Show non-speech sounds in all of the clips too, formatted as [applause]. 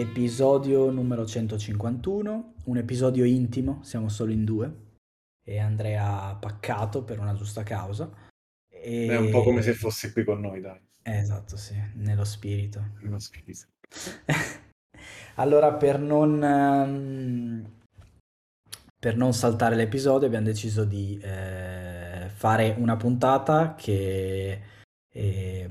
Episodio numero 151, un episodio intimo, siamo solo in due e Andrea ha paccato per una giusta causa. E... È un po' come se fosse qui con noi, dai. Esatto, sì, nello spirito. Nello spirito. [laughs] allora, per non, um, per non saltare l'episodio abbiamo deciso di eh, fare una puntata che eh,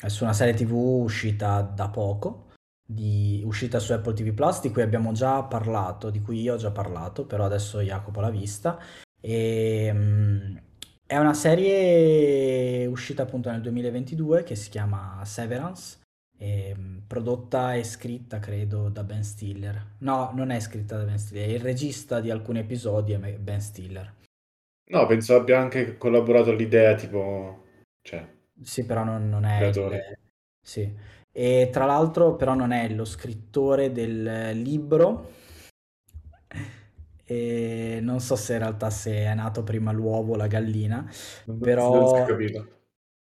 è su una serie tv uscita da poco, di, uscita su Apple TV Plus, di cui abbiamo già parlato, di cui io ho già parlato, però adesso Jacopo l'ha vista. E, um, è una serie uscita appunto nel 2022 che si chiama Severance, e, ehm, prodotta e scritta credo da Ben Stiller. No, non è scritta da Ben Stiller, il regista di alcuni episodi è Ben Stiller. No, penso abbia anche collaborato all'idea tipo... Cioè, sì, però non, non è... Il... Sì. E tra l'altro però non è lo scrittore del libro e non so se in realtà se è nato prima l'uovo o la gallina, non però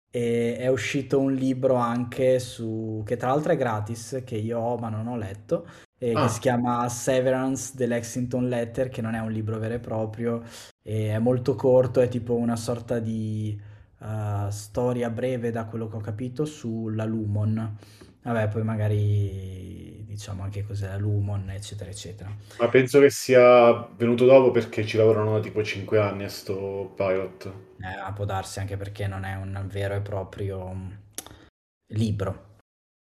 e è uscito un libro anche su che tra l'altro è gratis, che io ho ma non ho letto, e ah. che si chiama Severance The Lexington Letter, che non è un libro vero e proprio, e è molto corto, è tipo una sorta di uh, storia breve da quello che ho capito sulla Lumon. Vabbè, poi magari diciamo anche cos'è la Lumon, eccetera, eccetera. Ma penso che sia venuto dopo perché ci lavorano da tipo 5 anni a sto pilot. Eh, può darsi anche perché non è un vero e proprio mm, libro.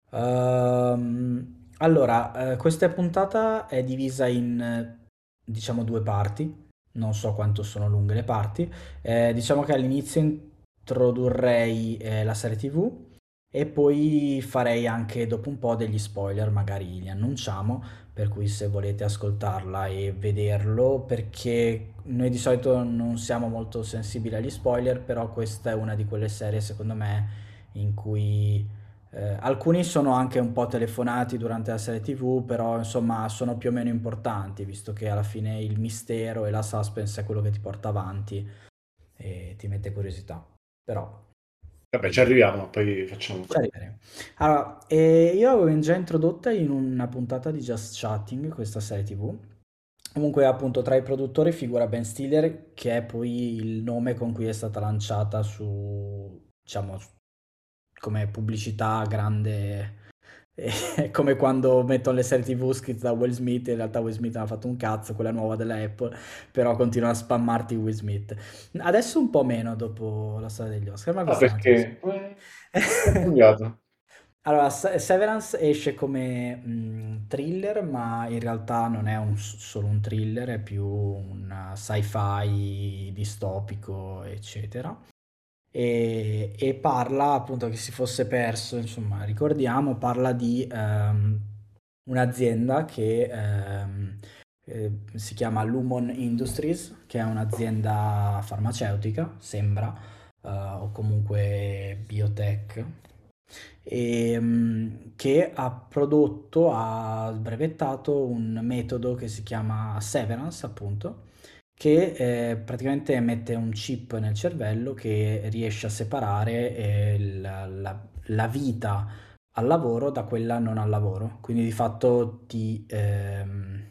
Um, allora, eh, questa puntata è divisa in diciamo due parti. Non so quanto sono lunghe le parti. Eh, diciamo che all'inizio introdurrei eh, la serie TV e poi farei anche dopo un po' degli spoiler, magari li annunciamo, per cui se volete ascoltarla e vederlo, perché noi di solito non siamo molto sensibili agli spoiler, però questa è una di quelle serie secondo me in cui eh, alcuni sono anche un po' telefonati durante la serie TV, però insomma sono più o meno importanti, visto che alla fine il mistero e la suspense è quello che ti porta avanti e ti mette curiosità. Però Vabbè, ci arriviamo, poi facciamo. Ci arriveremo. Allora, eh, io l'avevo già introdotta in una puntata di Just Chatting, questa serie TV. Comunque, appunto, tra i produttori figura Ben Stiller, che è poi il nome con cui è stata lanciata su, diciamo, come pubblicità grande è [laughs] come quando mettono le serie tv scritte da Will Smith, in realtà Will Smith ha fatto un cazzo, quella nuova della Apple, però continua a spammarti Will Smith. Adesso un po' meno dopo la storia degli Oscar, ma ah, perché? [laughs] allora, Severance esce come mh, mm, thriller, ma in realtà non è un, solo un thriller, è più un sci-fi distopico, eccetera e, e, parla appunto che si fosse perso, insomma, ricordiamo, parla di um, un'azienda che um, eh, si chiama Lumon Industries, che è un'azienda farmaceutica, sembra, uh, o comunque biotech, e, um, che ha prodotto, ha brevettato un metodo che si chiama Severance, appunto, che eh, praticamente mette un chip nel cervello che riesce a separare eh, la, la, la, vita al lavoro da quella non al lavoro. Quindi di fatto ti, ehm,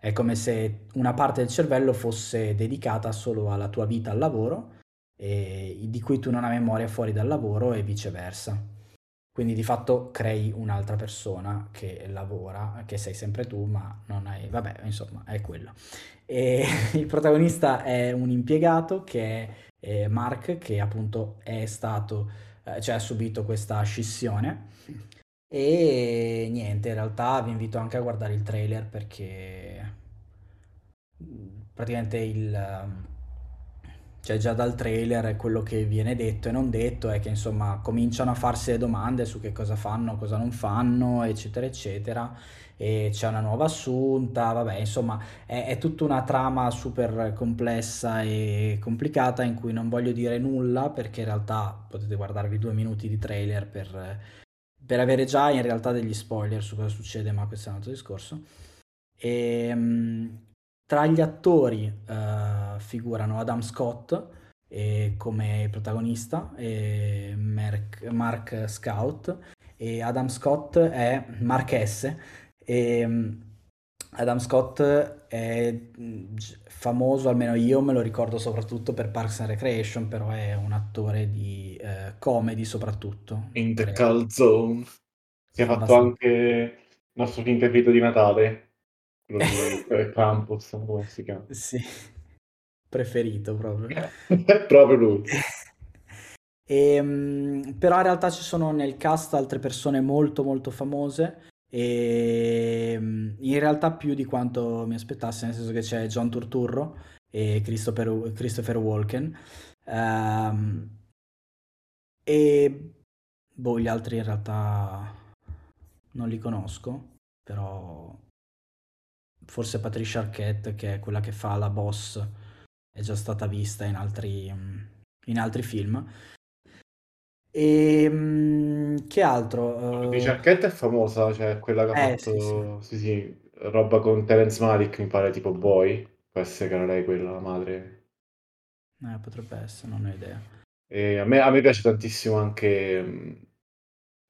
è come se una parte del cervello fosse dedicata solo alla tua vita al lavoro e di cui tu non hai memoria fuori dal lavoro e viceversa. Quindi di fatto crei un'altra persona che lavora, che sei sempre tu, ma non hai... Vabbè, insomma, è quello. E [laughs] il protagonista è un impiegato che è Mark, che appunto è stato, eh, cioè ha subito questa scissione. E niente, in realtà vi invito anche a guardare il trailer perché praticamente il cioè già dal trailer quello che viene detto e non detto è che insomma cominciano a farsi le domande su che cosa fanno, cosa non fanno, eccetera, eccetera. E c'è una nuova assunta, vabbè, insomma, è, è tutta una trama super complessa e complicata in cui non voglio dire nulla perché in realtà potete guardarvi due minuti di trailer per, per avere già in realtà degli spoiler su cosa succede, ma questo è un altro discorso. E, ehm, tra gli attori uh, figurano Adam Scott eh, come protagonista e Mark, Mark Scout e Adam Scott è Mark S. E mm, Adam Scott è mm, famoso, almeno io me lo ricordo soprattutto per Parks and Recreation, però è un attore di eh, comedy soprattutto, In the. Call Zone. Si è fatto anche il nostro film preferito di Natale, quello di Krampus, come si chiama? [laughs] Sì, preferito proprio. [laughs] È proprio lui. [laughs] Ehm, però in realtà ci sono nel cast altre persone molto molto famose e mm, in realtà più di quanto mi aspettassi, nel senso che c'è John Turturro e Christopher, Christopher Walken Ehm, e boh, gli altri in realtà non li conosco, però forse Patricia Arquette, che è quella che fa la boss, è già stata vista in altri, in altri film. E mm, che Patricia altro? Arquette è famosa, cioè quella che ha Eh, eh, sì, sì, fatto, sì sì, roba con Terence Malick, mi pare tipo Boy, può essere che era lei quella, la madre. Eh, potrebbe essere, non ho idea. E a me, a me piace tantissimo anche mh,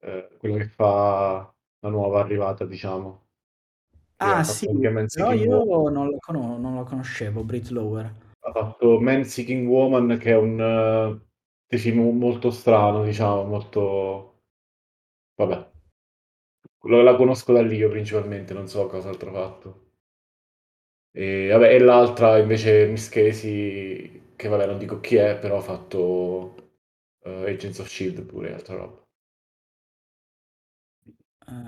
eh, quello che fa la nuova arrivata, diciamo, Ah, sì, però Seeking io non la, cono- non la conoscevo, Brit Lower. Ha fatto Man Seeking Woman, che è un eh, film molto strano, diciamo, molto... Vabbè, la conosco da lì io principalmente, non so cosa altro ha fatto. E, vabbè, e l'altra invece Miss Casey, che vabbè non dico chi è, però ha fatto eh, Agents of S.H.I.E.L.D. pure, altra roba.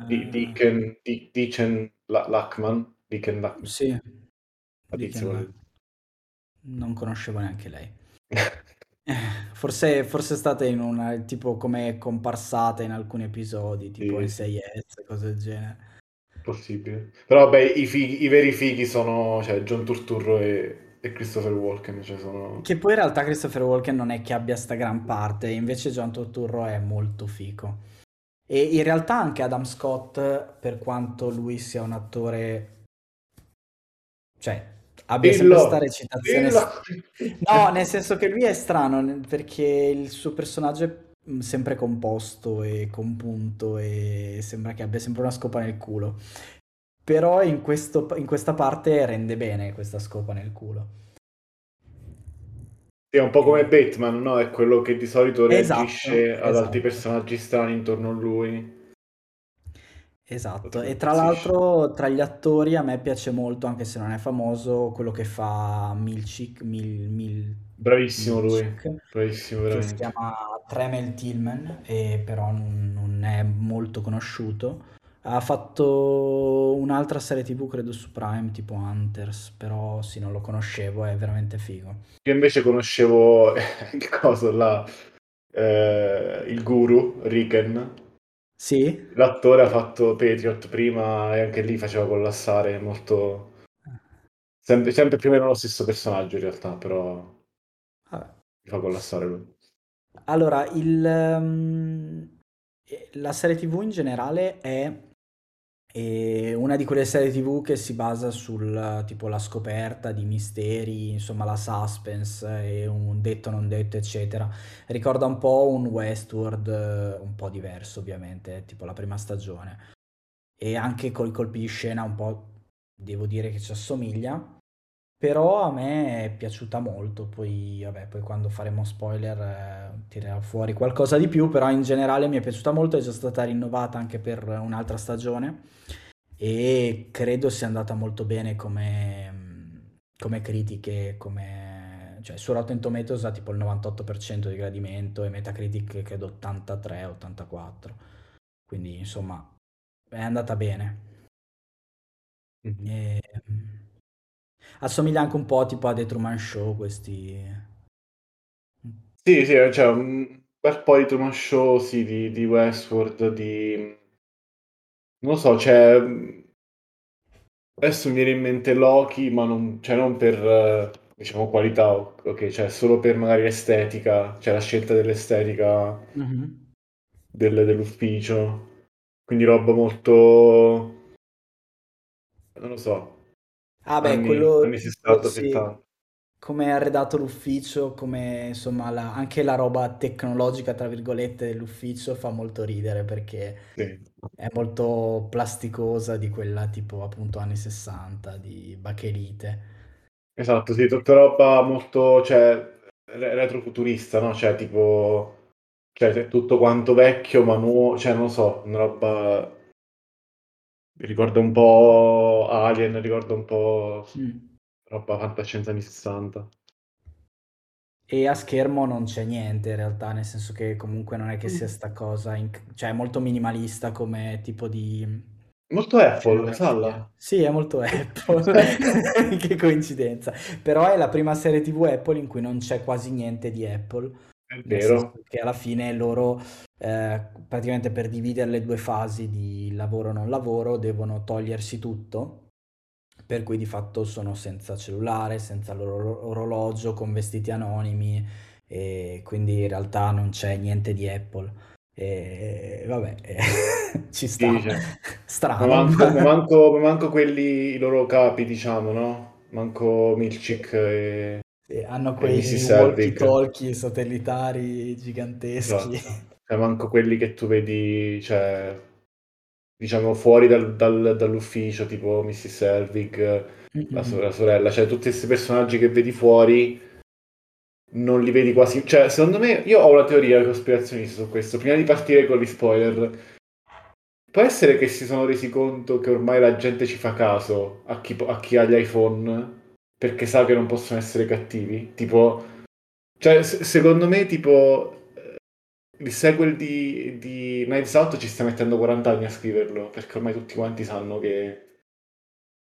Di- Eh, Deacon, Di- Deacon La- Lachman, Deacon Lachman, sì, la di. Non conoscevo neanche lei. [laughs] Eh, Forse, forse è stata in una, tipo come comparsata in alcuni episodi, tipo in Sì, sì, 6S, cose del genere. possibile. Però vabbè, i, fighi- i veri fighi sono cioè, John Turturro e, e Christopher Walken, cioè sono... Che poi in realtà Christopher Walken non è che abbia sta gran parte, invece John Turturro è molto fico. E in realtà anche Adam Scott, per quanto lui sia un attore, cioè abbia sempre sta Dillo! recitazione... Dillo! [laughs] No, nel senso che lui è strano, perché il suo personaggio è mm, sempre composto e compunto e sembra che abbia sempre una scopa nel culo. Però in questo- in questa parte rende bene questa scopa nel culo. Sì, è un po' come Batman, no? È quello che di solito Esatto, reagisce ad altri esatto. personaggi strani intorno a lui, Esatto, e tra l'altro tra gli attori a me piace molto, anche se non è famoso, quello che fa Milchik, Mil, Mil- Bravissimo lui, Milchik, bravissimo che si veramente. chiama Tremel Tillman, e però non, non è molto conosciuto. Ha fatto un'altra serie TV, credo su Prime, tipo Hunters, però sì, non lo conoscevo, è veramente figo. Io invece conoscevo il coso là, eh, il guru, Riken. Sì? L'attore ha fatto Patriot prima e anche lì faceva collassare molto... Sempre, sempre più o meno lo stesso personaggio in realtà, però Vabbè. mi fa collassare lui. Allora, il, eh, la serie TV in generale è eh, una di quelle serie TV che si basa sul tipo la scoperta di misteri, insomma la suspense e un detto non detto, eccetera. Ricorda un po' un Westworld, eh, un po' diverso ovviamente, tipo la prima stagione. E anche con i colpi di scena un po' devo dire che ci assomiglia. Però a me è piaciuta molto, poi, vabbè, poi quando faremo spoiler eh, tirerò fuori qualcosa di più, però in generale mi è piaciuta molto, è già stata rinnovata anche per un'altra stagione e credo sia andata molto bene come, come critiche, come, cioè su Rotten Tomatoes ha tipo il 98% di gradimento e Metacritic credo 83-84, quindi insomma è andata bene. Mhm. E, assomiglia anche un po' tipo a The Truman Show, questi... Sì, sì, c'è un bel po' di Truman Show, sì, di, di Westworld, di... Non lo so, c'è... Adesso mi viene in mente Loki, ma non, cioè non per, eh, diciamo, qualità, ok, cioè solo per magari estetica, cioè la scelta dell'estetica Mhm. del- dell'ufficio. Quindi roba molto, non lo so, Ah beh, anni, quello anni tipo, 60, sì, 70. come è arredato l'ufficio, come insomma la anche la roba "tecnologica" tra virgolette dell'ufficio fa molto ridere perché Sì. è molto plasticosa di quella tipo appunto anni '60 di Bakelite. Esatto, sì, tutta roba molto cioè re retrofuturista, no, cioè tipo cioè tutto quanto vecchio ma nuo cioè non so, una roba ricorda un po' Alien, ricorda un po' Mh. roba fantascienza anni '60. E a schermo non c'è niente in realtà, nel senso che comunque non è che sia Mh. 'sta cosa inc cioè è molto minimalista come tipo di Molto Apple, scenografia. Salla. Sì, è molto [laughs] Apple, [laughs] che coincidenza. Però è la prima serie TV Apple in cui non c'è quasi niente di Apple, È vero. che alla fine loro, ehm, praticamente per dividere le 2 fasi di lavoro, non lavoro, devono togliersi tutto, per cui di fatto sono senza cellulare, senza l'oro orologio, con vestiti anonimi e quindi in realtà non c'è niente di Apple. E vabbè, [laughs] ci sta. Dice. Ma [laughs] Strano, manco ma ma manco [laughs] ma manco quelli i loro capi diciamo, no, manco Sì. Milcik e Sì, hanno quei Mrs. walkie Helbig. talkie satellitari giganteschi. Esatto. Cioè manco quelli che tu vedi cioè diciamo fuori dal dal dall'ufficio, tipo Mrs. Helbig, Mh, la so la sorella, cioè tutti 'sti personaggi che vedi fuori non li vedi quasi cioè secondo me io ho una teoria cospirazionista su questo, prima di partire con gli spoiler. Può essere che si sono resi conto che ormai la gente ci fa caso a chi a chi ha gli iPhone, perché sa che non possono essere cattivi? Tipo cioè s secondo me tipo, ehm, il sequel di di Knives Out ci sta mettendo 40 anni a scriverlo, perché ormai tutti quanti sanno che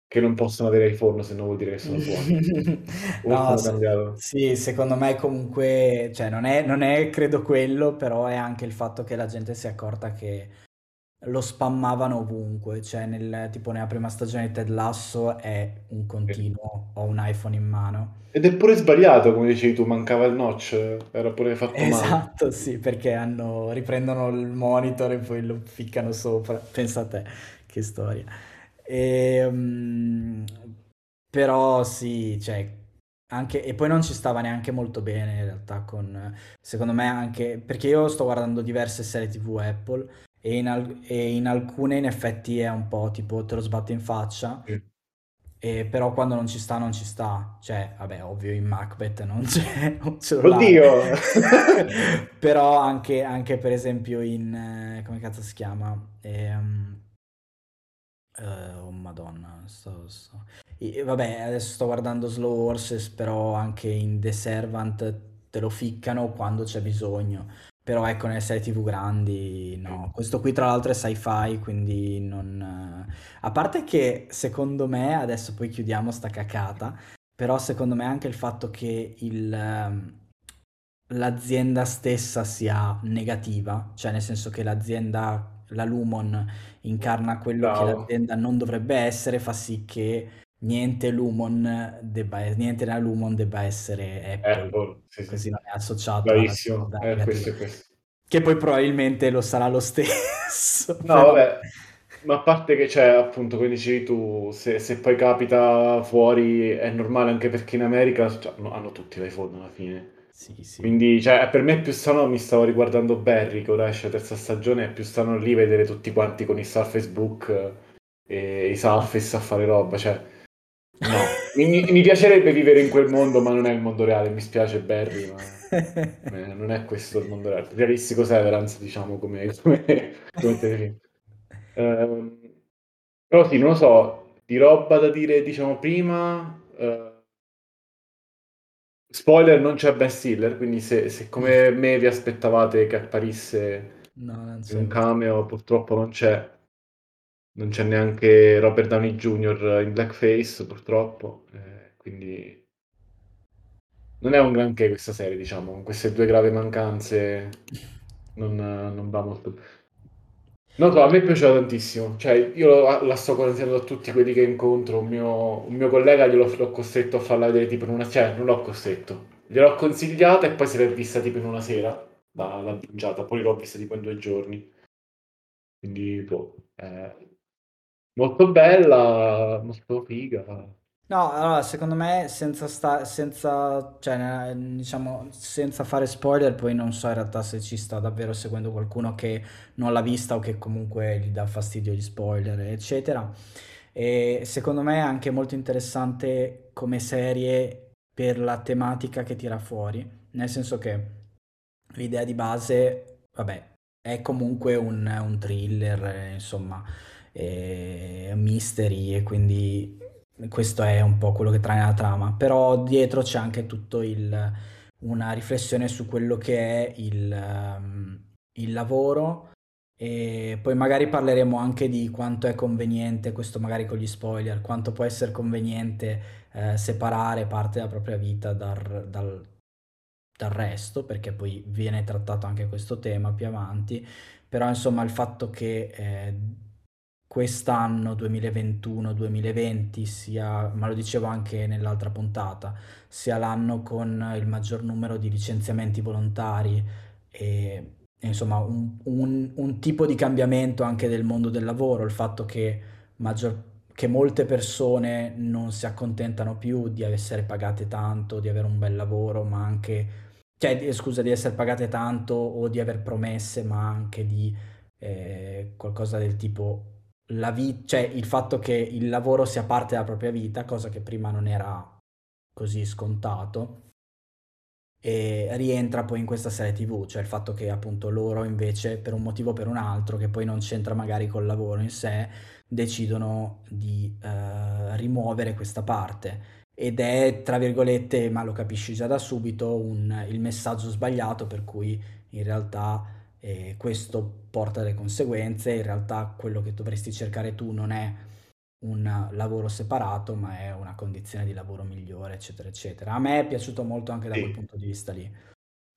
che non possono avere iPhone, se no vuol dire che sono [laughs] buoni. No, hanno s cambiato. sì, secondo me comunque cioè non è non è credo quello, però è anche il fatto che la gente si è accorta che lo spammavano ovunque, cioè nel tipo nella prima stagione di Ted Lasso è un continuo: "Ho un iPhone in mano". Ed è pure sbagliato come dicevi tu, mancava il notch, era pure fatto male. Esatto, sì, perché hanno riprendono il monitor e poi lo ficcano sopra. Pensa te, che storia. Ehm, però sì, cioè anche e poi non ci stava neanche molto bene in realtà con secondo me anche perché io sto guardando diverse serie TV Apple e in al e in alcune in effetti è un po' tipo te lo sbatto in faccia, Sì. e però quando non ci sta, non ci sta. Cioè, vabbè ovvio in Macbeth non c'è [laughs] un cellulare, Oddio! [laughs] però anche anche per esempio in come cazzo si chiama? Ehm Ehm, oh madonna, sto sto i vabbè adesso sto guardando Slow Horses, però anche in The Servant te lo ficcano quando c'è bisogno. Però ecco nelle serie TV grandi no. Questo qui tra l'altro è sci-fi, quindi non a parte che secondo me, adesso poi chiudiamo 'sta cacata, però secondo me anche il fatto che il l'azienda stessa sia negativa, cioè nel senso che l'azienda la Lumon incarna quello che Bravo. l'azienda non dovrebbe essere, fa sì che niente Lumon debba niente nella Lumon debba essere Apple, Apple, sì, sì. così non è associato Bravissimo. Eh, questo è ques Che poi probabilmente lo sarà lo stesso, No però vabbè, ma a parte che cioè appunto come dicevi tu, se se poi capita fuori è normale anche perché in America cioè hanno tutti l'iPhone alla fine. Sì, sì. Quindi cioè per me è più strano mi stavo riguardando Barry che ora esce la terza stagione, è più strano lì vedere tutti quanti con il Surface Book e i Surface a fare roba, cioè no. Mi mi piacerebbe vivere in quel mondo, ma non è il mondo reale. Mi spiace Barry, ma [laughs] eh, non è questo il mondo reale. Realistico Severance diciamo come come come telefilm. Ehm, però sì, non lo so, di roba da dire diciamo prima, uhm spoiler non c'è Ben Stiller, quindi se se come me vi aspettavate che apparisse No, un cameo, purtroppo non c'è. Non c'è neanche Robert Downey Jr. in blackface purtroppo, ehm, quindi non è un granché questa serie diciamo, con queste 2 gravi mancanze non non va molto Non lo so, a me è piaciuta tantissimo. Cioè io a la sto consigliando a tutti quelli che incontro. Un mio un mio collega gliel'ho l'ho costretto a farla vedere tipo in una cioè non l'ho costretto, gliel'ho consigliata e poi se l'è vista tipo in una sera, l'ha l'ha bingiata, poi l'ho vista tipo in 2 giorni. Quindi boh, ehm, molto bella, molto figa. No, allora, secondo me senza, sta- senza, cioè, diciamo, senza fare spoiler, poi non so in realtà se ci sta davvero seguendo qualcuno che non l'ha vista o che comunque gli dà fastidio gli spoiler, eccetera. E secondo me è anche molto interessante come serie per la tematica che tira fuori, nel senso che l'idea di base, vabbè, è comunque un, un thriller, insomma, eh, mystery e quindi questo è un po' quello che trae la trama, però dietro c'è anche tutto il, una riflessione su quello che è il, um, il lavoro. E poi magari parleremo anche di quanto è conveniente, questo magari con gli spoiler, quanto può essere conveniente eh, separare parte della propria vita dal, dal, dal resto, perché poi viene trattato anche questo tema più avanti, però insomma il fatto che eh, quest'anno 2021-2020 sia, ma lo dicevo anche nell'altra puntata, sia l'anno con il maggior numero di licenziamenti volontari e, insomma un, un- un tipo di cambiamento anche del mondo del lavoro, il fatto che, maggior- che molte persone non si accontentano più di essere pagate tanto, di avere un bel lavoro, ma anche, cioè, scusa, di essere pagate tanto o di aver promesse, ma anche di eh, qualcosa del tipo la vi- cioè il fatto che il lavoro sia parte della propria vita, cosa che prima non era così scontato, e rientra poi in questa serie TV, cioè il fatto che appunto loro invece per un motivo o per un altro, che poi non c'entra magari col lavoro in sé, decidono di eh, rimuovere questa parte. Ed è, tra virgolette, ma lo capisci già da subito, un- il messaggio sbagliato per cui in realtà e questo porta delle conseguenze. In realtà quello che dovresti cercare tu non è un lavoro separato, ma è una condizione di lavoro migliore, eccetera, eccetera. A me è piaciuto molto anche da quel punto di vista lì.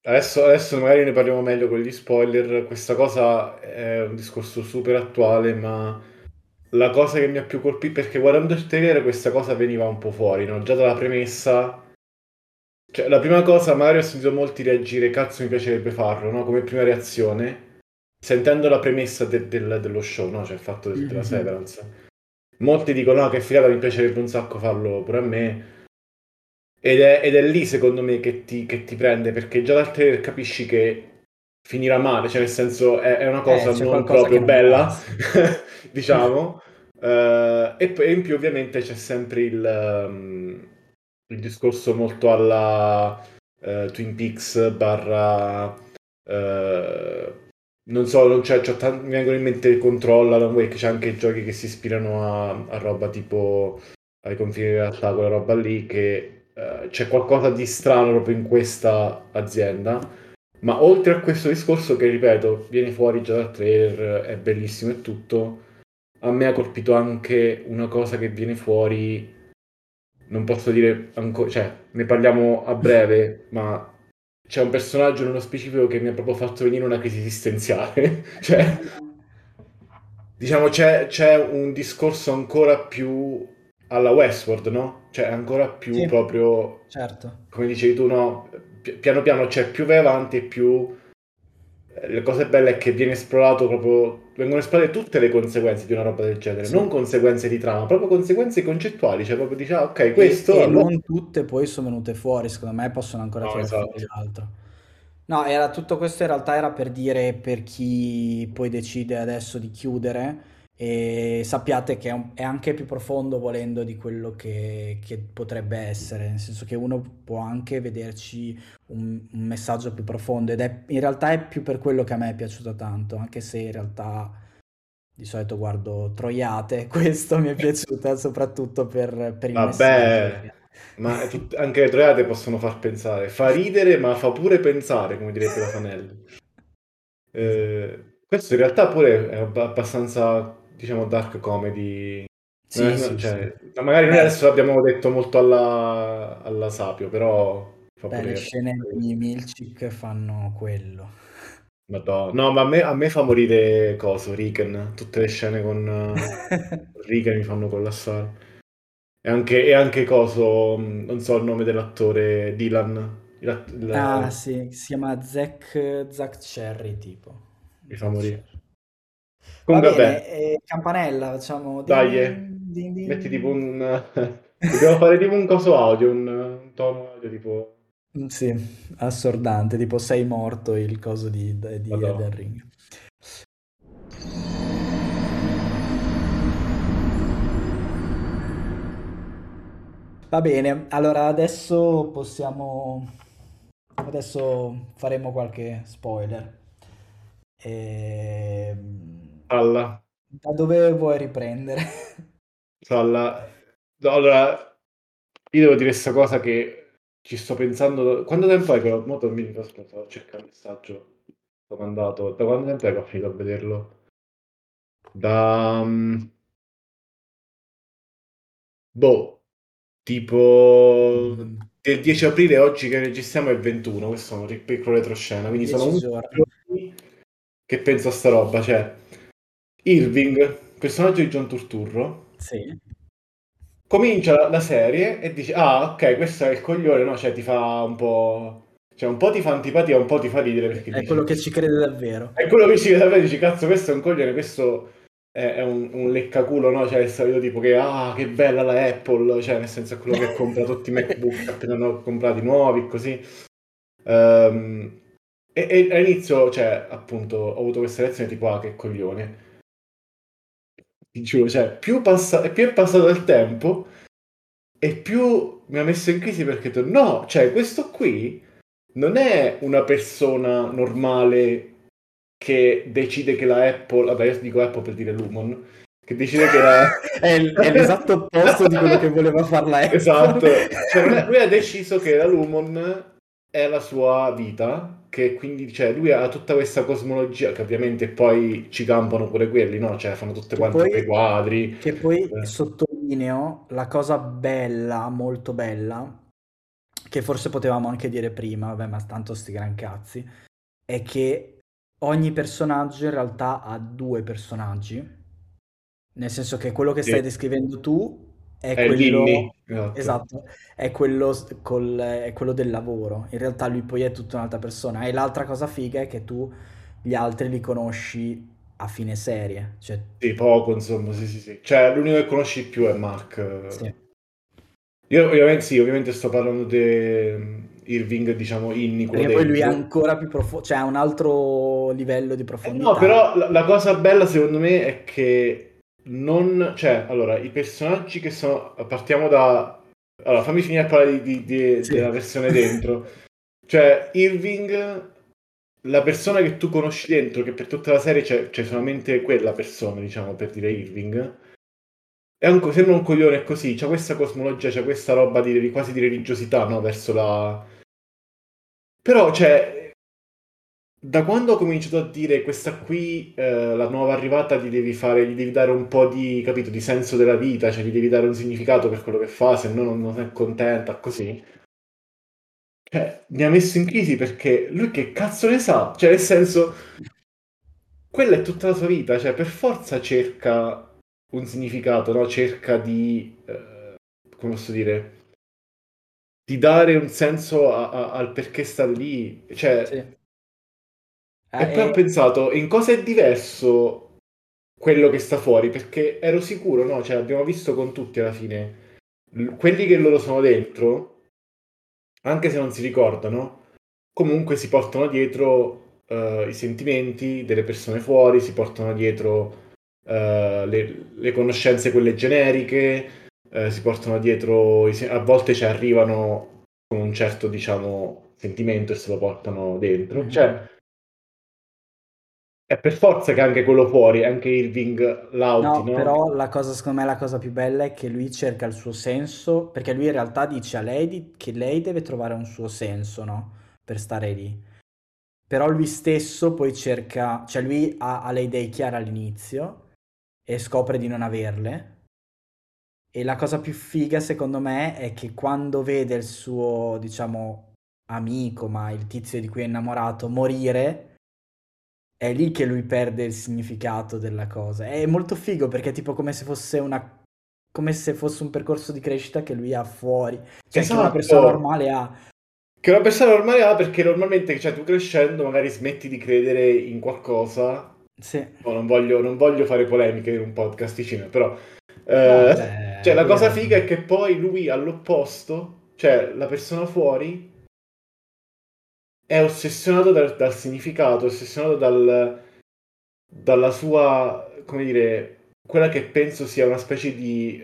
Adesso, adesso magari ne parliamo meglio con gli spoiler. Questa cosa è un discorso super attuale, ma la cosa che mi ha più colpito, perché guardando il trailer questa cosa veniva un po' fuori, no? Già dalla premessa. Cioè, la prima cosa, magari ho sentito molti reagire, cazzo mi piacerebbe farlo, no? Come prima reazione, sentendo la premessa de- del- dello show, no? Cioè il fatto del- della Mhm. Severance. Molti dicono, no, che figata, mi piacerebbe un sacco farlo pure a me. Ed è, ed è lì, secondo me, che ti, che ti prende, perché già dal trailer capisci che finirà male, cioè nel senso è, è una Eh, cosa c'è non qualcosa che proprio non bella, [laughs] diciamo. Eh, e poi in più ovviamente c'è sempre il, ehm, il discorso molto alla eh, Twin Peaks barra... eh, non so, non c'è, c'ho tan- mi vengono in mente il Control, Alan Wake, c'è anche giochi che si ispirano a, a roba tipo ai confini in realtà, quella roba lì, che eh, c'è qualcosa di strano proprio in questa azienda. Ma oltre a questo discorso, che ripeto, viene fuori già dal trailer, è bellissimo e tutto, a me ha colpito anche una cosa che viene fuori, non posso dire ancora, cioè ne parliamo a breve, [laughs] ma c'è un personaggio nello specifico che mi ha proprio fatto venire una crisi esistenziale. [laughs] cioè, diciamo, c'è, c'è un discorso ancora più alla Westworld, no? Cioè, ancora più Sì, proprio, certo. come dicevi tu, no? Pi- piano piano, cioè, più vai avanti e più... eh, La cosa bella è che viene esplorato proprio, vengono esplorate tutte le conseguenze di una roba del genere, non Sì. conseguenze di trama, proprio conseguenze concettuali, cioè proprio dici, ah, ok, E, questo e allora... non tutte poi sono venute fuori, secondo me possono ancora No, tirar fuori esatto. altro. No, era tutto questo in realtà era per dire per chi poi decide adesso di chiudere e sappiate che è, un- è anche più profondo volendo di quello che, che potrebbe essere, nel senso che uno può anche vederci un, un messaggio più profondo ed è in realtà è più per quello che a me è piaciuto tanto, anche se in realtà di solito guardo troiate, [laughs] questo mi è piaciuta soprattutto per, per il messaggio. Vabbè, ma è tut- anche le troiate possono far pensare. Fa ridere, ma fa pure pensare, come direbbe la [laughs] Fanelli. Eh, questo in realtà pure è ab- abbastanza, diciamo, dark comedy. Sì, no, sì, sì. cioè, magari noi adesso l'abbiamo detto molto alla, alla Sapio, però fa beh, le scene [laughs] di Milchik fanno quello. Madonna. No, ma a me, a me fa morire coso, Riken. Tutte le scene con eh, [laughs] Riken mi fanno collassare. E anche, e anche coso, mh, non so il nome dell'attore, Dylan. Il- Ah, il- sì, si chiama Zack, Zack Cherry, tipo. mi fa morire. Comunque, bene, vabbè, e campanella, facciamo din dai, eh, din, din metti tipo un... [laughs] Dobbiamo fare tipo un coso audio, un, un tono audio tipo... Mm, Sì, assordante, tipo sei morto il coso di, di Elden. Ring. Va bene, allora adesso possiamo... Adesso faremo qualche spoiler. Ehm, Alla, Da dove vuoi riprendere? [laughs] alla... No, allora, io devo dire questa cosa che ci sto pensando... Quanto tempo è che ho... Mo non mi aspetta, ho cercato il messaggio che ho mandato. Da quanto tempo è che ho finito a vederlo? Da... mm, Boh, tipo Mm, del 10 aprile oggi che registriamo è il 21, questo è un piccolo retroscena, quindi sono 10 11 giorni. giorni che penso a sta roba, cioè Irving, personaggio di John Turturro, Sì. comincia la, la serie e dice ah ok, questo è il coglione, no? Cioè ti fa un po'... Cioè un po' ti fa antipatia, un po' ti fa ridere perché È dici... quello che ci crede davvero. È quello che ci davvero dici, cazzo, questo è un coglione, questo è, è un, un leccaculo, no? Cioè, il solito tipo che, ah, che bella la Apple, cioè, nel senso è quello che compra tutti i MacBook [laughs] appena hanno comprati nuovi, così. Ehm, e, e all'inizio, cioè, appunto, ho avuto questa reazione tipo, ah, che coglione. Ti giuro, cioè, più, passa, più è passato il tempo e più mi ha messo in crisi perché detto, no, cioè, questo qui non è una persona normale che decide che la Apple, vabbè io dico Apple per dire Lumon, che decide che la... [laughs] È, l- è l'esatto opposto di quello che voleva fare la Apple. Esatto, [laughs] cioè, lui ha deciso che la Lumon è la sua vita, che quindi cioè, lui ha tutta questa cosmologia, che ovviamente poi ci campano pure quelli, no? Cioè fanno tutte quante poi, quei quadri. che poi Eh, sottolineo la cosa bella, molto bella, che forse potevamo anche dire prima, vabbè, ma tanto sti gran cazzi, è che ogni personaggio in realtà ha due personaggi. Nel senso che quello che sì, stai descrivendo tu è è Linny, quello, esatto. esatto, è quello, col- è quello del lavoro. In realtà lui poi è tutta un'altra persona. E l'altra cosa figa è che tu gli altri li conosci a fine serie. Cioè, Sì, poco, insomma, sì, sì, sì. Cioè, l'unico che conosci più è Mark. sì. Io ovviamente sì, ovviamente sto parlando di Irving, diciamo, Inni, Perché poi lui è ancora più profondo, cioè ha un altro livello di Eh, profondità. no, però la, la cosa bella secondo me è che non... Cioè, allora, i personaggi che sono... Partiamo da... Allora, fammi finire a parlare di, di- di- Sì. della versione dentro. Cioè, Irving, la persona che tu conosci dentro, che per tutta la serie c'è, c'è solamente quella persona, diciamo, per dire Irving, è un, sembra un coglione così, c'ha questa cosmologia, c'ha questa roba di- quasi di religiosità, no? Verso la... Però, cioè, da quando ho cominciato a dire questa qui, eh, la nuova arrivata, gli devi fare, gli devi dare un po' di, capito, di senso della vita, cioè gli devi dare un significato per quello che fa, se no non, non è contenta, così. Cioè, mi ha messo in crisi perché lui che cazzo ne sa? Cioè, nel senso, quella è tutta la sua vita, cioè, per forza cerca un significato, no? Cerca di, eh, come posso dire, di dare un senso a- a- al perché sta lì. Cioè, Sì. E Eh, poi ho e- pensato, in cosa è diverso quello che sta fuori? Perché ero sicuro, no? Cioè, abbiamo visto con tutti alla fine, quelli che loro sono dentro, anche se non si ricordano, comunque si portano dietro eh, i sentimenti delle persone fuori, si portano dietro eh, le, le conoscenze, quelle generiche, eh, si portano dietro, i se- a volte ci arrivano con un certo, diciamo, sentimento e se lo portano dentro. Mhm. Cioè, è per forza che anche quello fuori, anche Irving Lauti, No, no? però la cosa, secondo me, la cosa più bella è che lui cerca il suo senso, perché lui in realtà dice a lei di- che lei deve trovare un suo senso, no? Per stare lì. Però lui stesso poi cerca, cioè lui ha, ha le idee chiare all'inizio e scopre di non averle. E la cosa più figa, secondo me, è che quando vede il suo, diciamo, amico, ma il tizio di cui è innamorato, morire, è lì che lui perde il significato della cosa. È molto figo perché è tipo come se fosse una... come se fosse un percorso di crescita che lui ha fuori. Cioè che una Esatto. persona normale ha. Che una persona normale ha perché normalmente, cioè, tu crescendo magari smetti di credere in qualcosa. Sì. No, non voglio, non voglio fare polemiche in un podcast di cinema, però... No, eh, beh, Cioè, la cosa figa è che poi lui all'opposto, cioè la persona fuori, è ossessionato dal, dal significato, ossessionato dal, dalla sua, come dire, quella che penso sia una specie di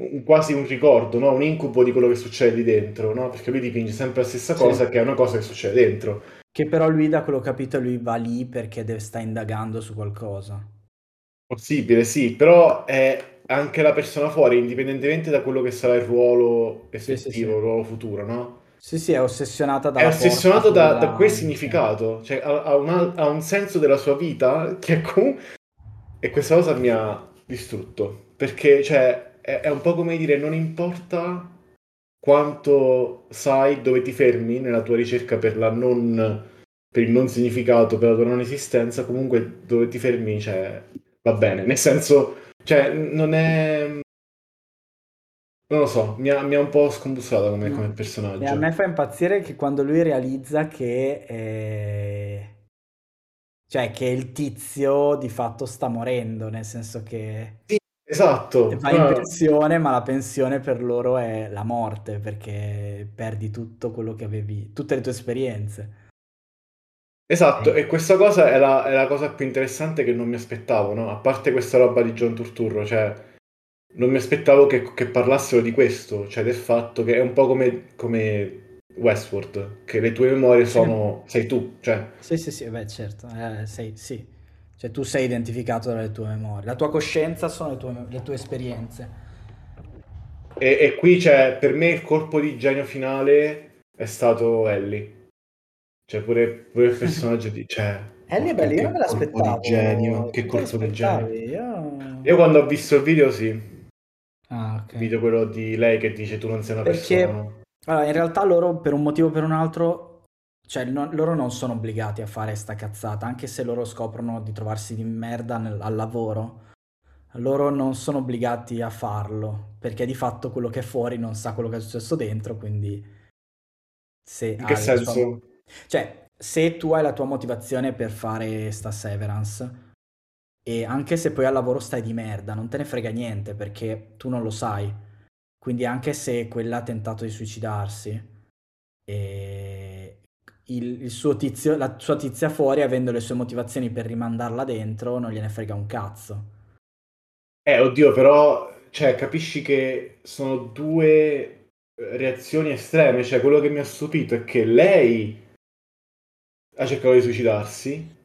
un- quasi un ricordo, no? Un incubo di quello che succede lì dentro, no? Perché lui dipinge sempre la stessa Sì. cosa, che è una cosa che succede dentro. Che però lui, da quello che ho capito, lui va lì perché deve sta indagando su qualcosa. Possibile, sì, però è anche la persona fuori, indipendentemente da quello che sarà il ruolo Sì, sì, effettivo, sì. il ruolo futuro, no? Sì, sì, è ossessionata È dalla ossessionato porta da, da quel significato, cioè ha, ha una- ha un senso della sua vita che è comunque... E questa cosa mi ha distrutto, perché cioè, è, è un po' come dire, non importa quanto sai dove ti fermi nella tua ricerca per la non... per il non significato, per la tua non esistenza, comunque dove ti fermi, cioè, va bene, nel senso, cioè, non è... Non lo so, mi ha, mi ha un po' scombussolato come, come Mm. E a personaggio. me fa impazzire che quando lui realizza che, eh, cioè, che il tizio di fatto sta morendo, nel senso che esatto. va in Ah, pensione, ma la pensione per loro è la morte, perché perdi tutto quello che avevi, tutte le tue esperienze. Esatto, E- e questa cosa è la, è la cosa più interessante che non mi aspettavo, no? A parte questa roba di John Turturro, cioè, non mi aspettavo che, che parlassero di questo, cioè del fatto che è un po' come, come Westworld, che le tue memorie sono... sei tu, cioè... Sì, sì, sì, beh, certo, eh, sei, sì. Cioè tu sei identificato dalle tue memorie, la tua coscienza sono le tue, le tue esperienze. E, e qui, cioè, per me il colpo di genio finale è stato Ellie. Cioè, pure, pure il personaggio di... Cioè, [laughs] Ellie è bella, io non me colpo di l'aspettavo. genio, che colpo di genio. Io... Io quando ho visto il video, sì, Ah, ok. il video quello di lei che dice tu non sei una Perché persona, no? allora, in realtà loro per un motivo o per un altro, cioè non- loro non sono obbligati a fare sta cazzata, anche se loro scoprono di trovarsi di merda nel- al lavoro, loro non sono obbligati a farlo, perché di fatto quello che è fuori non sa quello che è successo dentro, quindi se In che senso? Cioè, se tu hai la tua motivazione per fare sta severance, e anche se poi al lavoro stai di merda, non te ne frega niente perché tu non lo sai. Quindi anche se quella ha tentato di suicidarsi, e il, il suo tizio, la sua tizia fuori, avendo le sue motivazioni per rimandarla dentro, non gliene frega un cazzo. Eh, oddio, però, cioè, capisci che sono due eh, reazioni estreme, cioè quello che mi ha stupito è che lei ha cercato di suicidarsi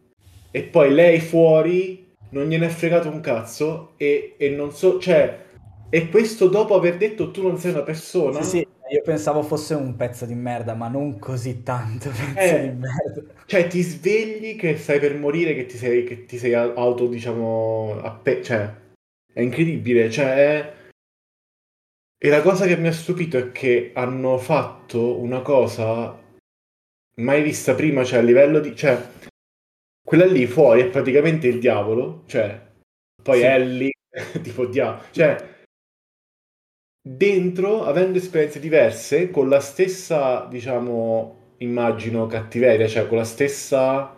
e poi lei fuori non gliene è fregato un cazzo e, e non so, cioè, e questo dopo aver detto tu non sei una persona? Sì, sì, io pensavo fosse un pezzo di merda, ma non così tanto [laughs] pezzo di Eh, merda. cioè, ti svegli che stai per morire, che ti sei, che ti sei auto, diciamo, appe- cioè, è incredibile, cioè, E la cosa che mi ha stupito è che hanno fatto una cosa mai vista prima, cioè a livello di... cioè, quella lì fuori è praticamente il diavolo, cioè, poi Sì. Ellie, [laughs] tipo diavolo, cioè, dentro, avendo esperienze diverse, con la stessa, diciamo, immagino, cattiveria, cioè con la stessa...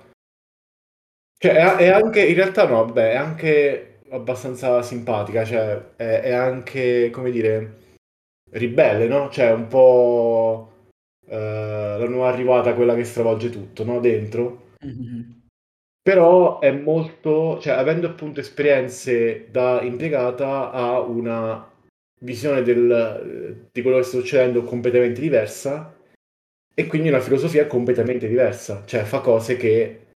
Cioè, è, è anche, in realtà no, vabbè, è anche abbastanza simpatica, cioè, è, è anche, come dire, ribelle, no? Cioè, un po' eh, la nuova arrivata, quella che stravolge tutto, no? Dentro. Mhm. Però è molto, cioè, avendo appunto esperienze da impiegata, ha una visione del- di quello che sta succedendo completamente diversa e quindi una filosofia completamente diversa, cioè fa cose che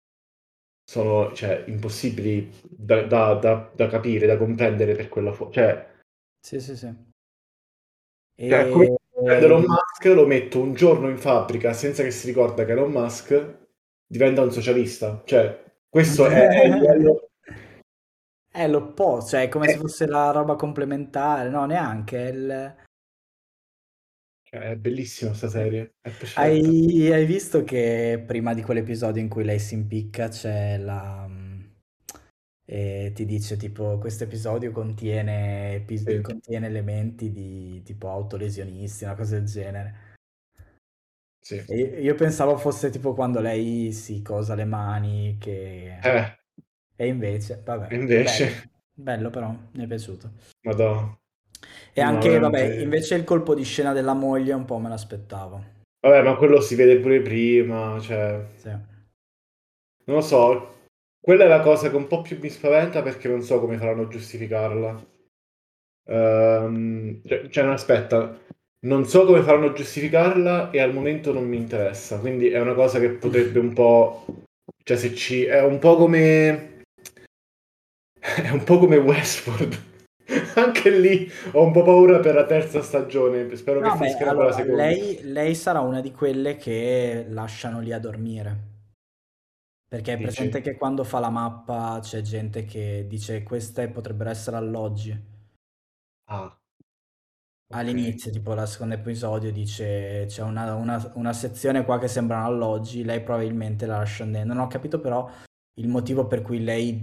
sono cioè, impossibili da, da- da- da capire, da comprendere per quella fuori. Cioè, Sì, sì, sì. cioè, come E... se prendo Elon Musk, lo metto un giorno in fabbrica senza che si ricorda che Elon Musk diventa un socialista. Cioè, questo è, è il livello... È l'opposto, cioè è come è- se fosse la roba complementare, no, neanche. è il- cioè, è bellissima sta serie. Hai, hai visto che prima di quell'episodio in cui lei si impicca c'è la... mm, e ti dice tipo questo episodio contiene, epi- Sì. contiene elementi di tipo autolesionisti, una cosa del genere. Sì. Io, pensavo fosse tipo quando lei si cosa le mani, che... Eh, E invece, vabbè, invece... bello. Bello però, mi è piaciuto. Madò. E No, anche, vabbè, veramente. invece il colpo di scena della moglie un po' me l'aspettavo. Vabbè, ma quello si vede pure prima, cioè... Sì. Non lo so, quella è la cosa che un po' più mi spaventa perché non so come faranno a giustificarla. Ehm, cioè, cioè, aspetta, non so come faranno a giustificarla e al momento non mi interessa, quindi è una cosa che potrebbe un po'... Cioè, se ci... è un po' come... [laughs] è un po' come Westworld. [laughs] Anche lì ho un po' paura per la terza stagione, spero che No, beh, finiscano con la allora, seconda. lei, lei sarà una di quelle che lasciano lì a dormire. Perché è presente Dici? che quando fa la mappa c'è gente che dice queste potrebbero essere alloggi. Ah, All'inizio, tipo al secondo episodio, dice c'è una, una- una sezione qua che sembrano alloggi, lei probabilmente la lascia andare. Non ho capito però il motivo per cui lei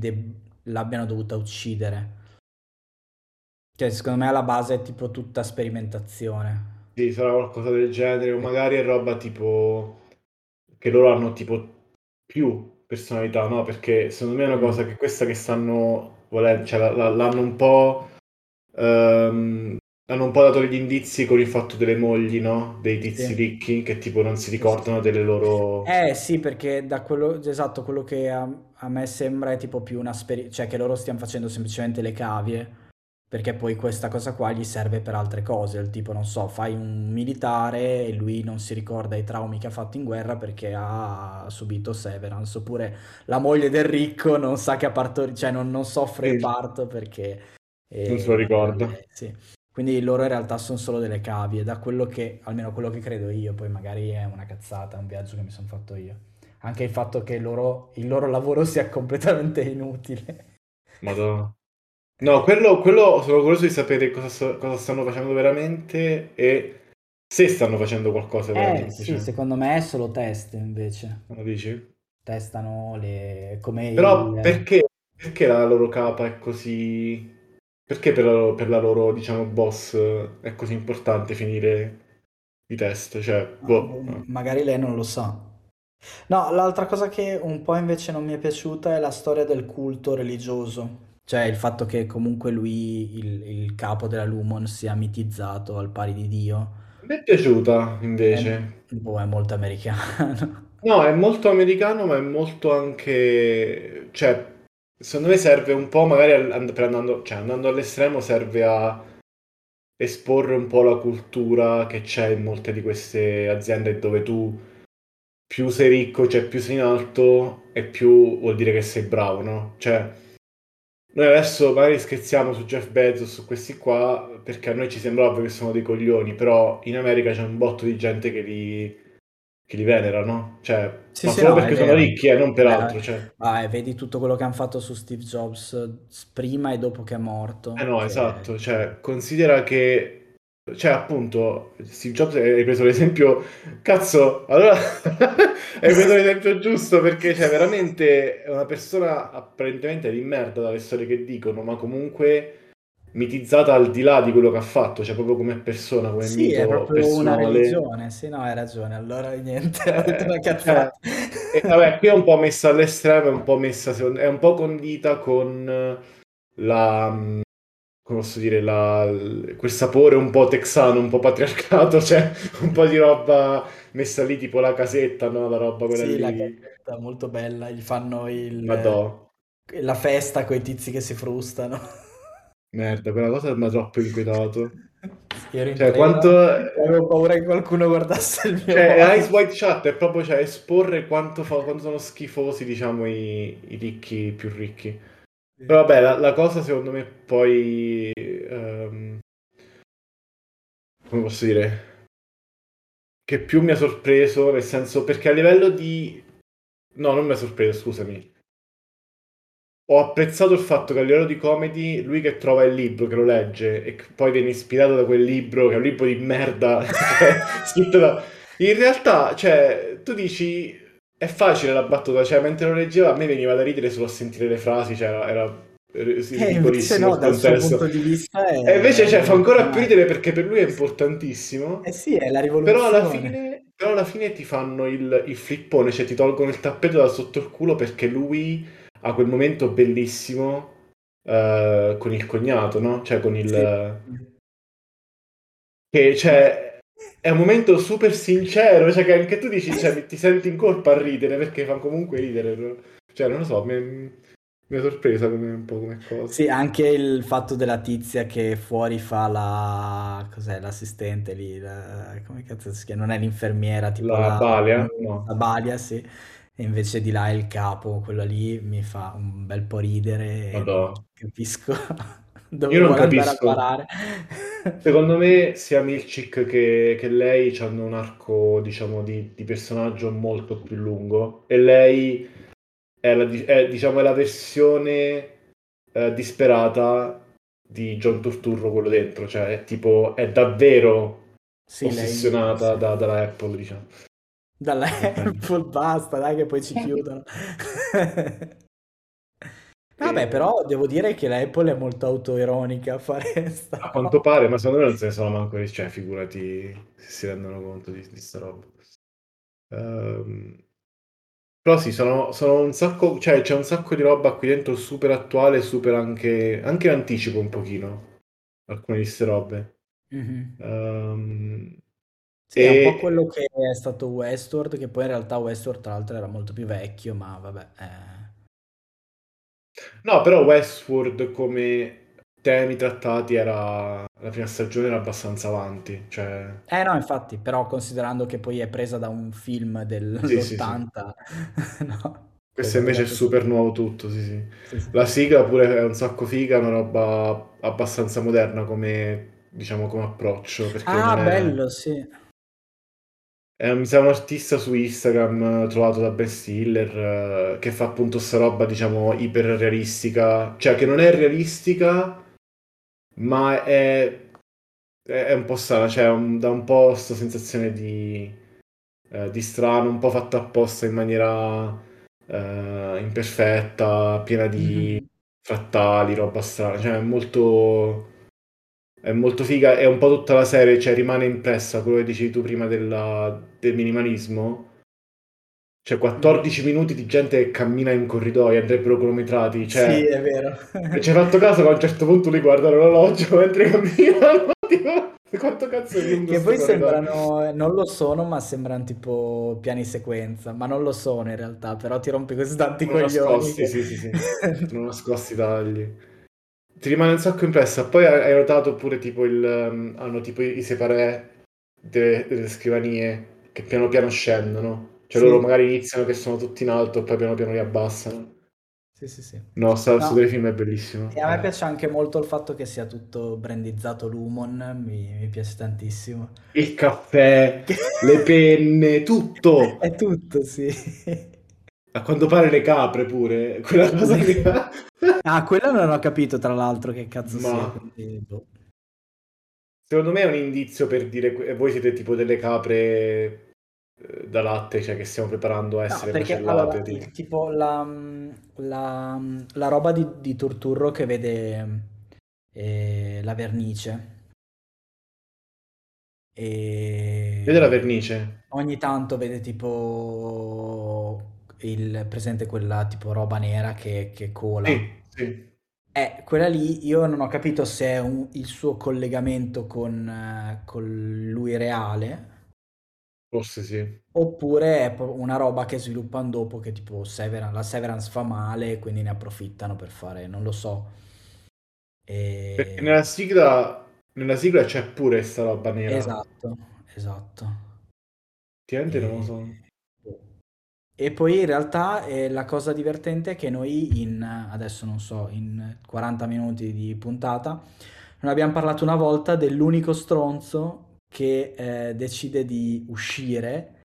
l'abbiano dovuta uccidere. Cioè, secondo me alla base è tipo tutta sperimentazione. Sì, sarà qualcosa del genere, o magari è roba tipo che loro hanno tipo più personalità, no? Perché secondo me è una Mm, cosa che questa che stanno volendo, cioè la- la- l'hanno un po' ehm, hanno un po' dato gli indizi con il fatto delle mogli, no? Dei tizi sì. ricchi che tipo non si ricordano delle loro Eh sì, perché da quello, esatto, quello che a, a me sembra è tipo più una speri- cioè che loro stiano facendo semplicemente le cavie, perché poi questa cosa qua gli serve per altre cose, il tipo, non so, fai un militare e lui non si ricorda i traumi che ha fatto in guerra perché ha subito severance, oppure la moglie del ricco non sa che ha partorito, cioè non, non soffre il Sì, parto perché non se lo eh, ricorda. lei, sì. Quindi loro in realtà sono solo delle cavie, da quello che, almeno quello che credo io, poi magari è una cazzata, un viaggio che mi sono fatto io. Anche il fatto che loro- il loro lavoro [laughs] sia completamente inutile. Madonna. No, quello, quello sono curioso di sapere cosa, cosa stanno facendo veramente e se stanno facendo qualcosa Eh veramente, sì, cioè, secondo me è solo test invece. come dici? Testano le... come Però il... perché, perché la loro capa è così... Perché per la, per la loro, diciamo, boss è così importante finire i test? Cioè, boh. no. magari lei non lo sa. No, l'altra cosa che un po' invece non mi è piaciuta è la storia del culto religioso. Cioè il fatto che comunque lui, il, il capo della Lumon, sia mitizzato al pari di Dio. Mi è piaciuta, È, invece. boh, è molto americano. No, è molto americano, ma è molto anche... Cioè, secondo me serve un po', magari and- per andando, cioè, andando all'estremo, serve a esporre un po' la cultura che c'è in molte di queste aziende dove tu più sei ricco, cioè più sei in alto e più vuol dire che sei bravo, no? Cioè, noi adesso magari scherziamo su Jeff Bezos, su questi qua, perché a noi ci sembra ovvio che sono dei coglioni, però in America c'è un botto di gente che li, che li venera, no? Cioè, Sì, ma sì, solo no, perché sono ricchi, eh, non per Beh, altro, cioè. vai, vedi tutto quello che hanno fatto su Steve Jobs eh, prima e dopo che è Eh morto, no, che esatto, cioè, considera che, cioè, appunto, Steve Jobs hai preso l'esempio, cazzo, allora [laughs] hai preso l'esempio giusto perché, cioè, veramente è una persona apparentemente di merda dalle storie che dicono, ma comunque mitizzata al di là di quello che ha fatto, cioè proprio come persona, come Sì, è mito proprio una personale. religione. Sì, no, hai ragione. Allora niente, ho detto una Eh, cioè, cazzata. e vabbè, qui è un po' messa all'estremo, è un po' messa, è un po' condita con la, come posso dire, la- quel sapore un po' texano, un po' patriarcato, [laughs] cioè un po' di roba messa lì tipo la casetta, no? La roba quella Sì, la lì, cazzetta molto bella. Gli fanno il, madò, la festa con i tizi che si frustano. Merda, quella cosa mi ha troppo inquietato. Sì, Cioè, quanto... avevo paura che qualcuno guardasse il mio Cioè, Ice. White Chat è proprio cioè, esporre quanto, fa- quanto sono schifosi, diciamo, i, i ricchi più ricchi. Sì. Però vabbè, la, la cosa secondo me poi... ehm, come posso dire? Che più mi ha sorpreso, nel senso, perché a livello di... No, non mi ha sorpreso, scusami. Ho apprezzato il fatto che a livello di comedy, lui che trova il libro, che lo legge, e poi viene ispirato da quel libro, che è un libro di merda, [laughs] cioè, scritto da... In realtà, cioè, tu dici, è facile la battuta, cioè, mentre lo leggeva a me veniva da ridere solo a sentire le frasi, cioè, era, era E invece no, dal suo punto di vista è, E invece, cioè, fa ancora più ridere perché per lui è importantissimo, Eh sì, è la però alla rivoluzione. fine, però alla fine ti fanno il, il flippone, cioè ti tolgono il tappeto da sotto il culo perché lui a quel momento bellissimo uh, con il cognato, no? Cioè con il... Sì. Che, cioè, è un momento super sincero, cioè che anche tu dici, cioè, ti senti in colpa a ridere, perché fa comunque ridere. Cioè, non lo so, mi, mi ha sorpresa come, un po' come cosa. Sì, anche il fatto della tizia che fuori fa la... cos'è, l'assistente lì, la... come cazzo si chiama? Non è l'infermiera, tipo la... La balia? No. La balia, sì. E invece di là è il capo, quello lì mi fa un bel po' ridere e non capisco [laughs] dove Io non capisco. Secondo [laughs] me sia Milchik che, che lei hanno un arco, diciamo, di, di personaggio molto più lungo. E lei è la, è, diciamo, è la versione eh, disperata di John Turturro quello dentro, cioè è tipo è davvero sì, ossessionata lei, da, dalla Apple, diciamo. Dalla Apple [laughs] basta, dai che poi ci chiudono. [laughs] Vabbè, però devo dire che la Apple è molto autoironica a fare sta A quanto pare, ma secondo me non se ne sono manco cioè figurati se si rendono conto di, di sta roba. Um, però sì, sono, sono un sacco, cioè c'è un sacco di roba qui dentro super attuale, super anche, anche in anticipo un pochino, alcune di queste robe. Mm-hmm. Um, sì, e... è un po' quello che è stato Westworld, che poi in realtà Westworld tra l'altro era molto più vecchio, ma vabbè. Eh... No, però Westworld come temi trattati era la prima stagione era abbastanza avanti cioè... eh no infatti però considerando che poi è presa da un film dell'80 sì, sì, sì. [laughs] no, questo invece è super nuovo tutto sì, sì. la sigla pure è un sacco figa una roba abbastanza moderna come diciamo come approccio ah bello sì eh, mi sa un artista su Instagram trovato da Ben Stiller eh, che fa appunto sta roba diciamo iper realistica cioè che non è realistica ma è, è un po' strana, cioè un, dà un po' questa sensazione di, eh, di strano, un po' fatto apposta in maniera eh, imperfetta, piena di mm-hmm. frattali, roba strana, cioè è molto... È molto figa, è un po' tutta la serie, cioè rimane impressa quello che dicevi tu prima della, del minimalismo, cioè 14 mm. minuti di gente che cammina in corridoio, andrebbero cronometrati. Cioè, sì, è vero. e ci hai fatto caso che a un certo punto li guardano l'orologio [laughs] mentre camminano. [laughs] Tipo, quanto cazzo è lungo Che poi sembrano, non lo sono, ma sembrano tipo piani sequenza. Ma non lo sono in realtà, però ti rompi così tanti sono coglioni. Nascosti, che... sì, sì, sì. [laughs] sono nascosti tagli. Ti rimane un sacco impressa. Poi hai notato pure tipo il... Um, hanno tipo i separé delle, delle scrivanie che piano piano scendono. Cioè sì. loro magari iniziano che sono tutti in alto e poi piano piano li abbassano. Sì, sì, sì. No, sta, no. del film è bellissimo. E a me piace anche molto il fatto che sia tutto brandizzato Lumon, mi, mi piace tantissimo. Il caffè, le penne, tutto. [laughs] È tutto, sì. A quanto pare le capre pure, quella cosa che... [laughs] ah, quella non ho capito tra l'altro che cazzo Ma... sia. Quindi, boh. Secondo me è un indizio per dire voi siete tipo delle capre eh, da latte, cioè che stiamo preparando a essere no, perché, allora, di... tipo la, la, la, roba di, di Turturro che vede eh, la vernice. E... Vede la vernice? Ogni tanto vede tipo il presente quella tipo roba nera che, che cola. Sì, sì. Eh, quella lì io non ho capito se è un, il suo collegamento con, eh, con lui reale Forse sì. Oppure è una roba che sviluppano dopo che tipo Severan- la Severance fa male e quindi ne approfittano per fare, non lo so. E... Perché nella sigla, nella sigla c'è pure sta roba nera. Esatto, esatto. Effettivamente e... non lo so. E poi in realtà eh, la cosa divertente è che noi in, adesso non so, in 40 minuti di puntata, non abbiamo parlato una volta dell'unico stronzo che eh, decide di uscire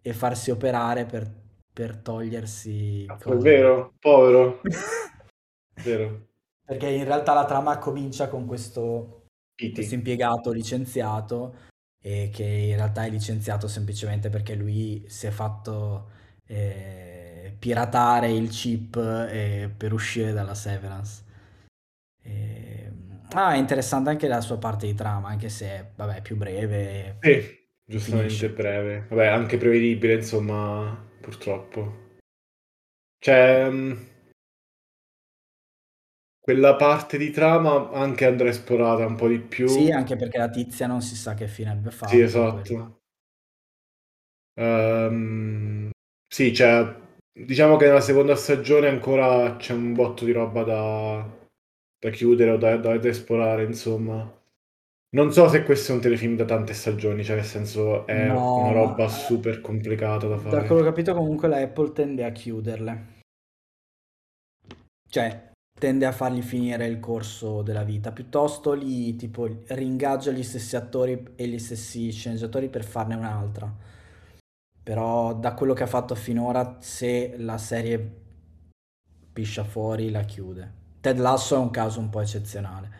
e farsi operare per, per togliersi... È vero, povero. [laughs] vero. Perché in realtà la trama comincia con questo, questo impiegato licenziato e che in realtà è licenziato semplicemente perché lui si è fatto eh, piratare il chip eh, per uscire dalla Severance. E, Ah, è interessante anche la sua parte di trama, anche se, vabbè, è più breve. Sì, giustamente finisce. breve. Vabbè, anche prevedibile, insomma, purtroppo. Cioè, quella parte di trama anche andrà esplorata un po' di Sì, più. anche perché la tizia non si sa che fine abbia Sì, fatto, quella. esatto. Ehm, sì, cioè, diciamo che nella seconda stagione ancora c'è un botto di roba da, da chiudere o da, da- da esplorare, insomma. Non so se questo è un telefilm da tante stagioni, cioè nel senso è una No, ma roba eh, super complicata da da quello che ho fare. capito comunque la Apple tende a chiuderle. Cioè, tende a fargli finire il corso della vita, piuttosto li tipo ringaggia gli stessi attori e gli stessi sceneggiatori per farne un'altra. Però da quello che ha fatto finora, se la serie piscia fuori, la chiude. Ted Lasso è un caso un po' eccezionale.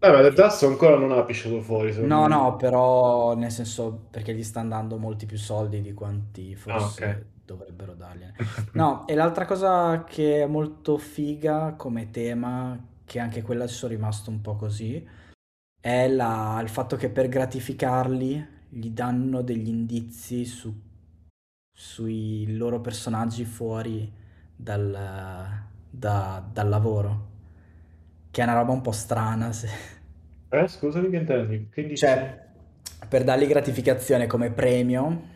Beh, ma E- Dust ancora non ha pisciato fuori, No, me. no, però nel senso perché gli stanno dando molti più soldi di quanti Ah, forse dovrebbero dargliene. [laughs] No, e l'altra cosa che è molto figa come tema, che anche quella ci sono rimasto un po' così, è la- il fatto che per gratificarli gli danno degli indizi su- sui loro personaggi fuori dal, da- dal lavoro, che è una roba un po' strana. se- Eh, scusami che intendi? Indizi? Cioè, per dargli gratificazione come premio,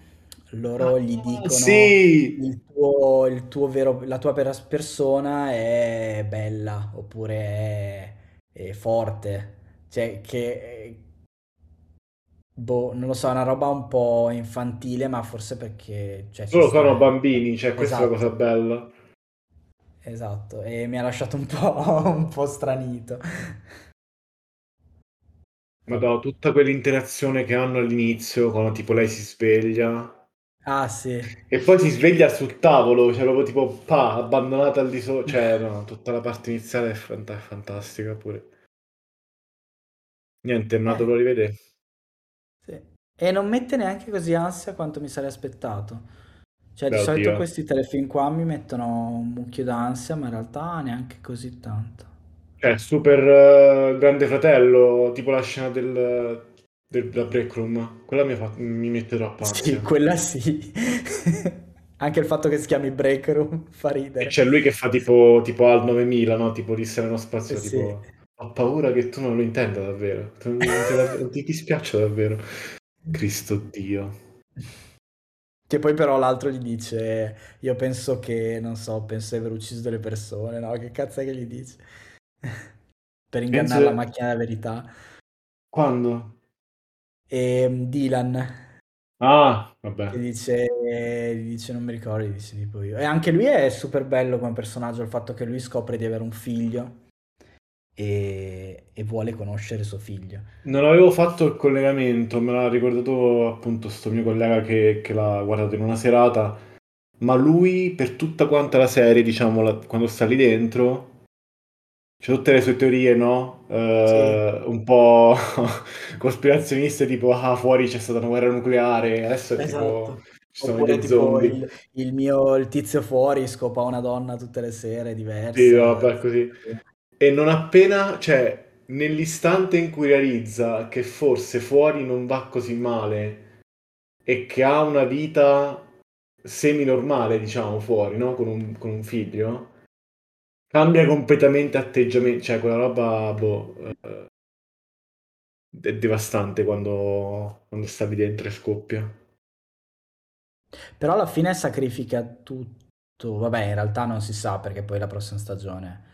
loro gli Ah, dicono sì! il tuo, il tuo vero, la tua per- persona è bella oppure è, è forte. Cioè, che, boh, non lo so, è una roba un po' infantile, ma forse perché, cioè, ci Loro sta. sono bambini, cioè questa è la cosa Esatto, bella. esatto, e mi ha lasciato un po', [laughs] un po' stranito. Madonna, tutta quell'interazione che hanno all'inizio, quando tipo lei si sveglia Ah, sì. e poi si sveglia sul tavolo, cioè proprio tipo pa, abbandonata al di sopra, [laughs] cioè no, tutta la parte iniziale è, fant- è fantastica pure. Niente, me la Eh, dovrò rivedere. Sì. E non mette neanche così ansia quanto mi sarei aspettato. Cioè, di Beh, solito oddio. questi telefilm qua mi mettono un mucchio d'ansia, ma in realtà neanche così tanto. Cioè, super eh, Grande Fratello, tipo la scena del, del, della break room, quella mi, fa- mi mette troppa Sì, ansia. quella sì. [laughs] Anche il fatto che si chiami Break Room fa E ridere. c'è lui che fa tipo, tipo al 9000, no? Tipo di Eh spazio, Sì. Ho paura che tu non lo intenda davvero. Non ti, dispiace davvero. Cristo Dio. Che poi però l'altro gli dice, io penso che, non so, penso di aver ucciso delle persone, no? Che cazzo è che gli dice? [laughs] Per ingannare la Penso... macchina della verità. Quando? E Dylan, Ah, vabbè. dice, gli dice, non mi ricordo, gli dice tipo io. E anche lui è super bello come personaggio, il fatto che lui scopre di avere un figlio e, e vuole conoscere suo figlio. Non avevo fatto il collegamento, me l'ha ricordato appunto sto mio collega che, che l'ha guardato in una serata, ma lui per tutta quanta la serie, diciamo, la- quando sta lì dentro, c'è tutte le sue teorie, no? Sì, Eh, un po' [laughs] cospirazioniste, tipo, ah, fuori c'è stata una guerra nucleare, adesso è tipo, esatto. ci sono Oppure tipo zombie. il, il mio, il tizio fuori scopa una donna tutte le sere, Sì, diversa. vabbè, così. E non appena, cioè, nell'istante in cui realizza che forse fuori non va così male e che ha una vita semi-normale, diciamo, fuori, no? Con un, con un figlio, cambia completamente atteggiamento, cioè quella roba, boh, eh, è devastante quando, quando stavi dentro e scoppia. Però alla fine sacrifica tutto. Vabbè, in realtà non si sa perché poi la prossima stagione.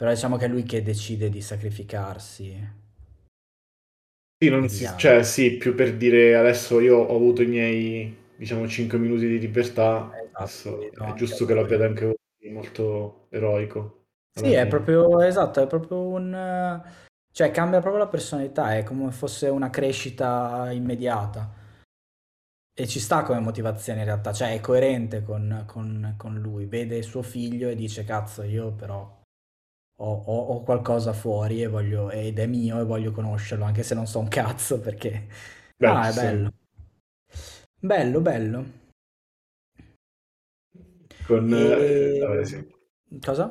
Però diciamo che è lui che decide di sacrificarsi Sì, si, cioè, sì, più per dire adesso io ho avuto i miei, diciamo, 5 minuti di libertà, Esatto, no, è giusto che lo lui. abbiate anche voi, molto eroico, Sì, è fine. proprio esatto, è proprio un... cioè cambia proprio la personalità, è come fosse una crescita immediata. E ci sta come motivazione in realtà, cioè è coerente con, con- con lui, vede suo figlio e dice cazzo, io però ho, ho- ho qualcosa fuori e voglio, ed è mio e voglio conoscerlo, anche se non so un cazzo perché... Beh, Ah, è sta. bello. Bello, bello. Con... eh, E... vabbè, sì. Cosa?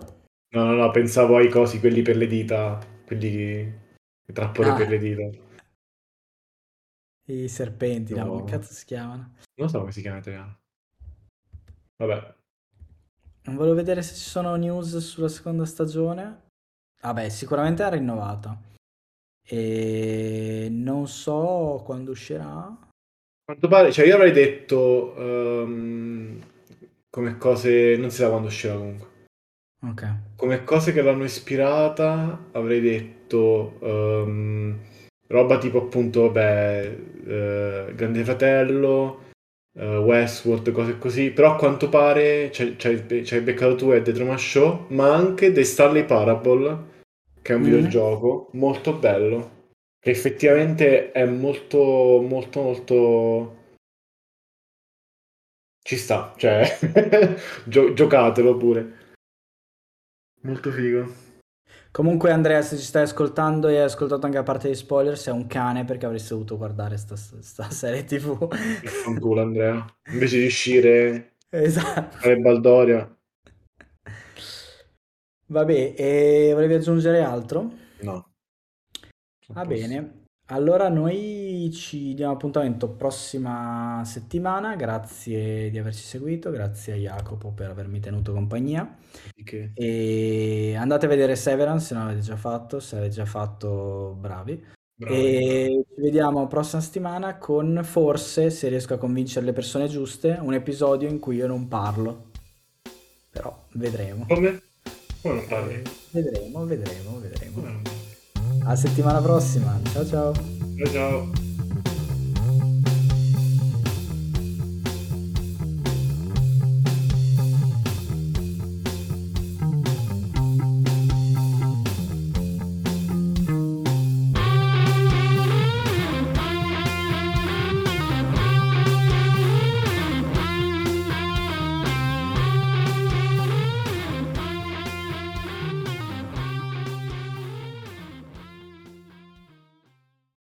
No, no, no, pensavo ai cosi, quelli per le dita, quelli, le trappole per Ah, le dita. i serpenti, no, come No, cazzo si chiamano? non so come si chiama in italiano. Vabbè. Non volevo vedere se ci sono news sulla seconda stagione. Vabbè, sicuramente è rinnovata. E non so quando uscirà. Quanto pare, cioè io avrei detto um, come cose, non si sa quando uscirà comunque. Ok. Come cose che l'hanno ispirata, avrei detto um, roba tipo appunto, vabbè, uh, Grande Fratello, Westworld, cose così. Però a quanto pare ci hai beccato tu e The Truman Show, ma anche The Stanley Parable che è un mm-hmm. videogioco molto bello, che effettivamente è molto, molto, molto... Ci sta, cioè, [laughs] Gio- giocatelo pure. Molto figo. Comunque Andrea, se ci stai ascoltando e hai ascoltato anche la parte di spoiler, sei un cane perché avresti dovuto guardare sta, sta serie tv. Fanculo Andrea. Invece di uscire... Esatto. Fare Baldoria. Vabbè, e volevi aggiungere altro? No. Va bene. Allora noi ci diamo appuntamento prossima settimana, grazie di averci seguito, grazie a Jacopo per avermi tenuto compagnia. Che... E andate a vedere Severance se non l'avete già fatto, se l'avete già fatto bravi. Bravi, e ci vediamo prossima settimana con forse, se riesco a convincere le persone giuste, un episodio in cui io non parlo. Però vedremo. Come? Come non parli? Vedremo, vedremo, vedremo. A settimana prossima. Ciao ciao. Ciao ciao.